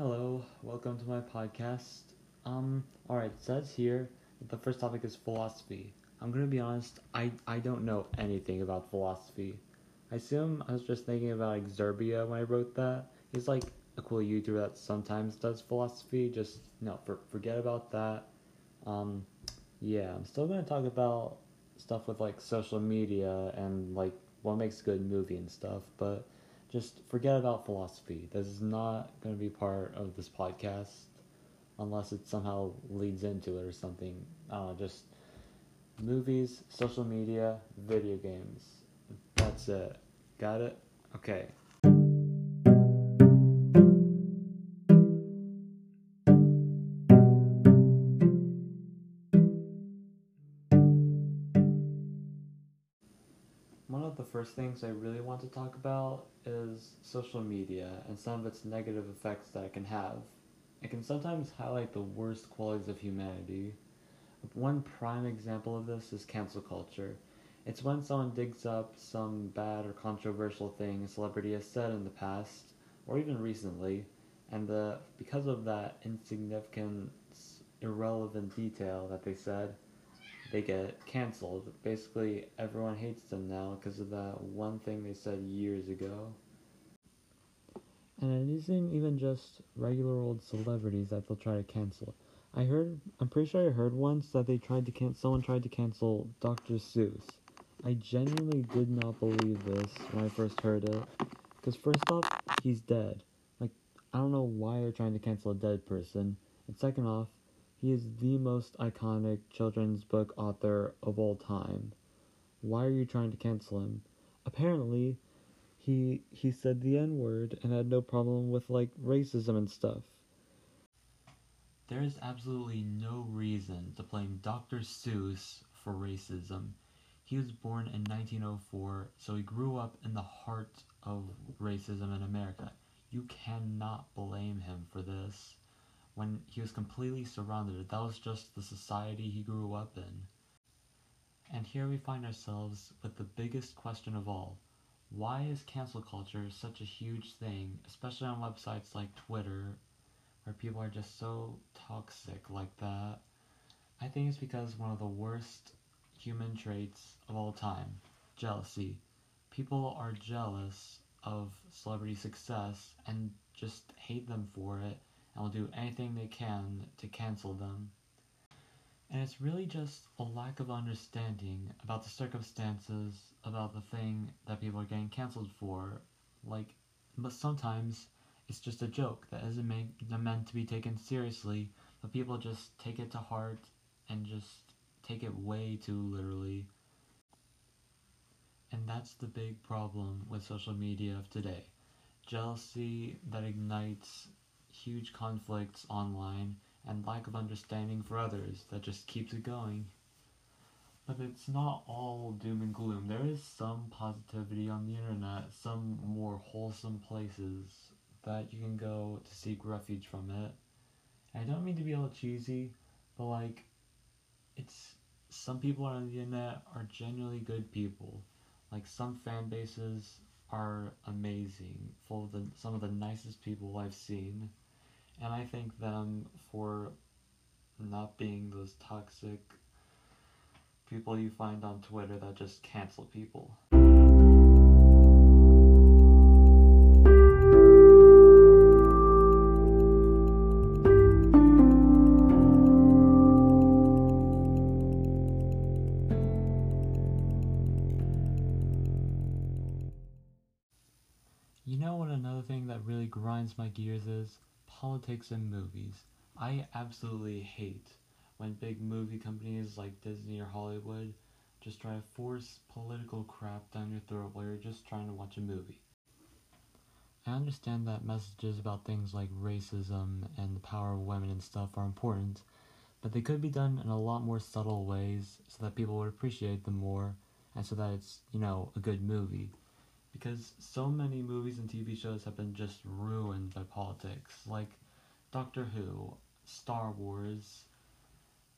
Hello, welcome to my podcast. Um, alright, it says here the first topic is philosophy. I'm gonna be honest, I, I don't know anything about philosophy. I assume I was just thinking about like Zerbia when I wrote that. He's like a cool YouTuber that sometimes does philosophy, just no, for, forget about that. Um, yeah, I'm still gonna talk about stuff with like social media and like what makes a good movie and stuff, but just forget about philosophy. This is not going to be part of this podcast unless it somehow leads into it or something. Uh, just movies, social media, video games. That's it. Got it? Okay. The first things I really want to talk about is social media and some of its negative effects that it can have. It can sometimes highlight the worst qualities of humanity. One prime example of this is cancel culture. It's when someone digs up some bad or controversial thing a celebrity has said in the past, or even recently, and the, because of that insignificant, irrelevant detail that they said, they get canceled. Basically, everyone hates them now because of that one thing they said years ago. And it isn't even just regular old celebrities that they'll try to cancel. I heard, I'm pretty sure I heard once that they tried to cancel, someone tried to cancel Dr. Seuss. I genuinely did not believe this when I first heard it. Because first off, he's dead. Like, I don't know why they're trying to cancel a dead person. And second off, he is the most iconic children's book author of all time. Why are you trying to cancel him? Apparently, he he said the N-word and had no problem with like racism and stuff. There is absolutely no reason to blame Dr. Seuss for racism. He was born in 1904, so he grew up in the heart of racism in America. You cannot blame him for this when he was completely surrounded. That was just the society he grew up in. And here we find ourselves with the biggest question of all. Why is cancel culture such a huge thing, especially on websites like Twitter, where people are just so toxic like that? I think it's because one of the worst human traits of all time jealousy. People are jealous of celebrity success and just hate them for it and will do anything they can to cancel them. And it's really just a lack of understanding about the circumstances about the thing that people are getting canceled for. Like, but sometimes it's just a joke that isn't make, meant to be taken seriously, but people just take it to heart and just take it way too literally. And that's the big problem with social media of today. Jealousy that ignites huge conflicts online and lack of understanding for others that just keeps it going. But it's not all doom and gloom. There is some positivity on the internet, some more wholesome places that you can go to seek refuge from it. And I don't mean to be all cheesy, but like, it's some people on the internet are genuinely good people. Like some fan bases are amazing, full of the, some of the nicest people I've seen and I thank them for not being those toxic people you find on Twitter that just cancel people. You know what another thing that really grinds my gears is? Politics in movies. I absolutely hate when big movie companies like Disney or Hollywood just try to force political crap down your throat while you're just trying to watch a movie. I understand that messages about things like racism and the power of women and stuff are important, but they could be done in a lot more subtle ways so that people would appreciate them more and so that it's, you know, a good movie because so many movies and TV shows have been just ruined by politics, like Doctor Who, Star Wars,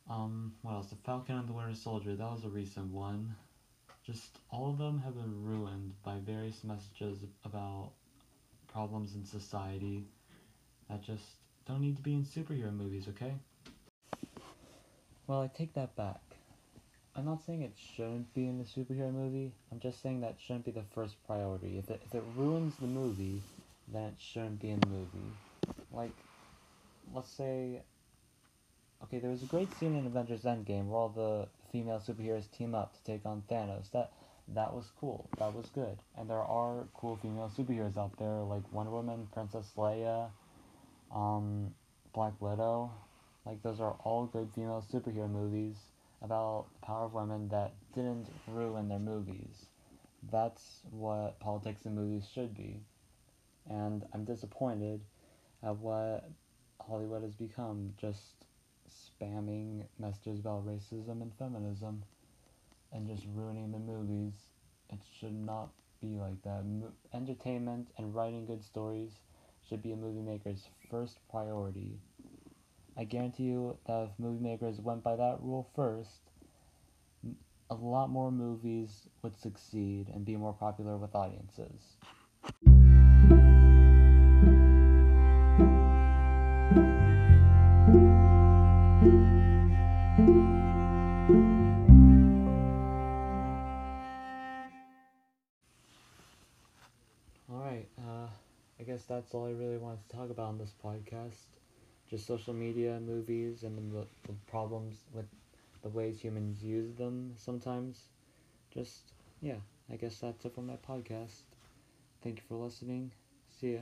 um, what else? The Falcon and the Winter Soldier, that was a recent one. Just all of them have been ruined by various messages about problems in society. that just don't need to be in superhero movies, okay? Well, I take that back. I'm not saying it shouldn't be in the superhero movie. I'm just saying that shouldn't be the first priority. If it, if it ruins the movie, then it shouldn't be in the movie. Like, let's say, okay, there was a great scene in Avengers Endgame where all the female superheroes team up to take on Thanos. That that was cool. That was good. And there are cool female superheroes out there like Wonder Woman, Princess Leia, um, Black Widow. Like those are all good female superhero movies about the power of women that didn't ruin their movies. That's what politics in movies should be. And I'm disappointed at what Hollywood has become, just spamming messages about racism and feminism and just ruining the movies. It should not be like that. Mo- entertainment and writing good stories should be a movie maker's first priority. I guarantee you that if movie makers went by that rule first, a lot more movies would succeed and be more popular with audiences. Alright, uh, I guess that's all I really wanted to talk about on this podcast. Just social media, movies, and the, the problems with the ways humans use them sometimes. Just, yeah, I guess that's it for my podcast. Thank you for listening. See ya.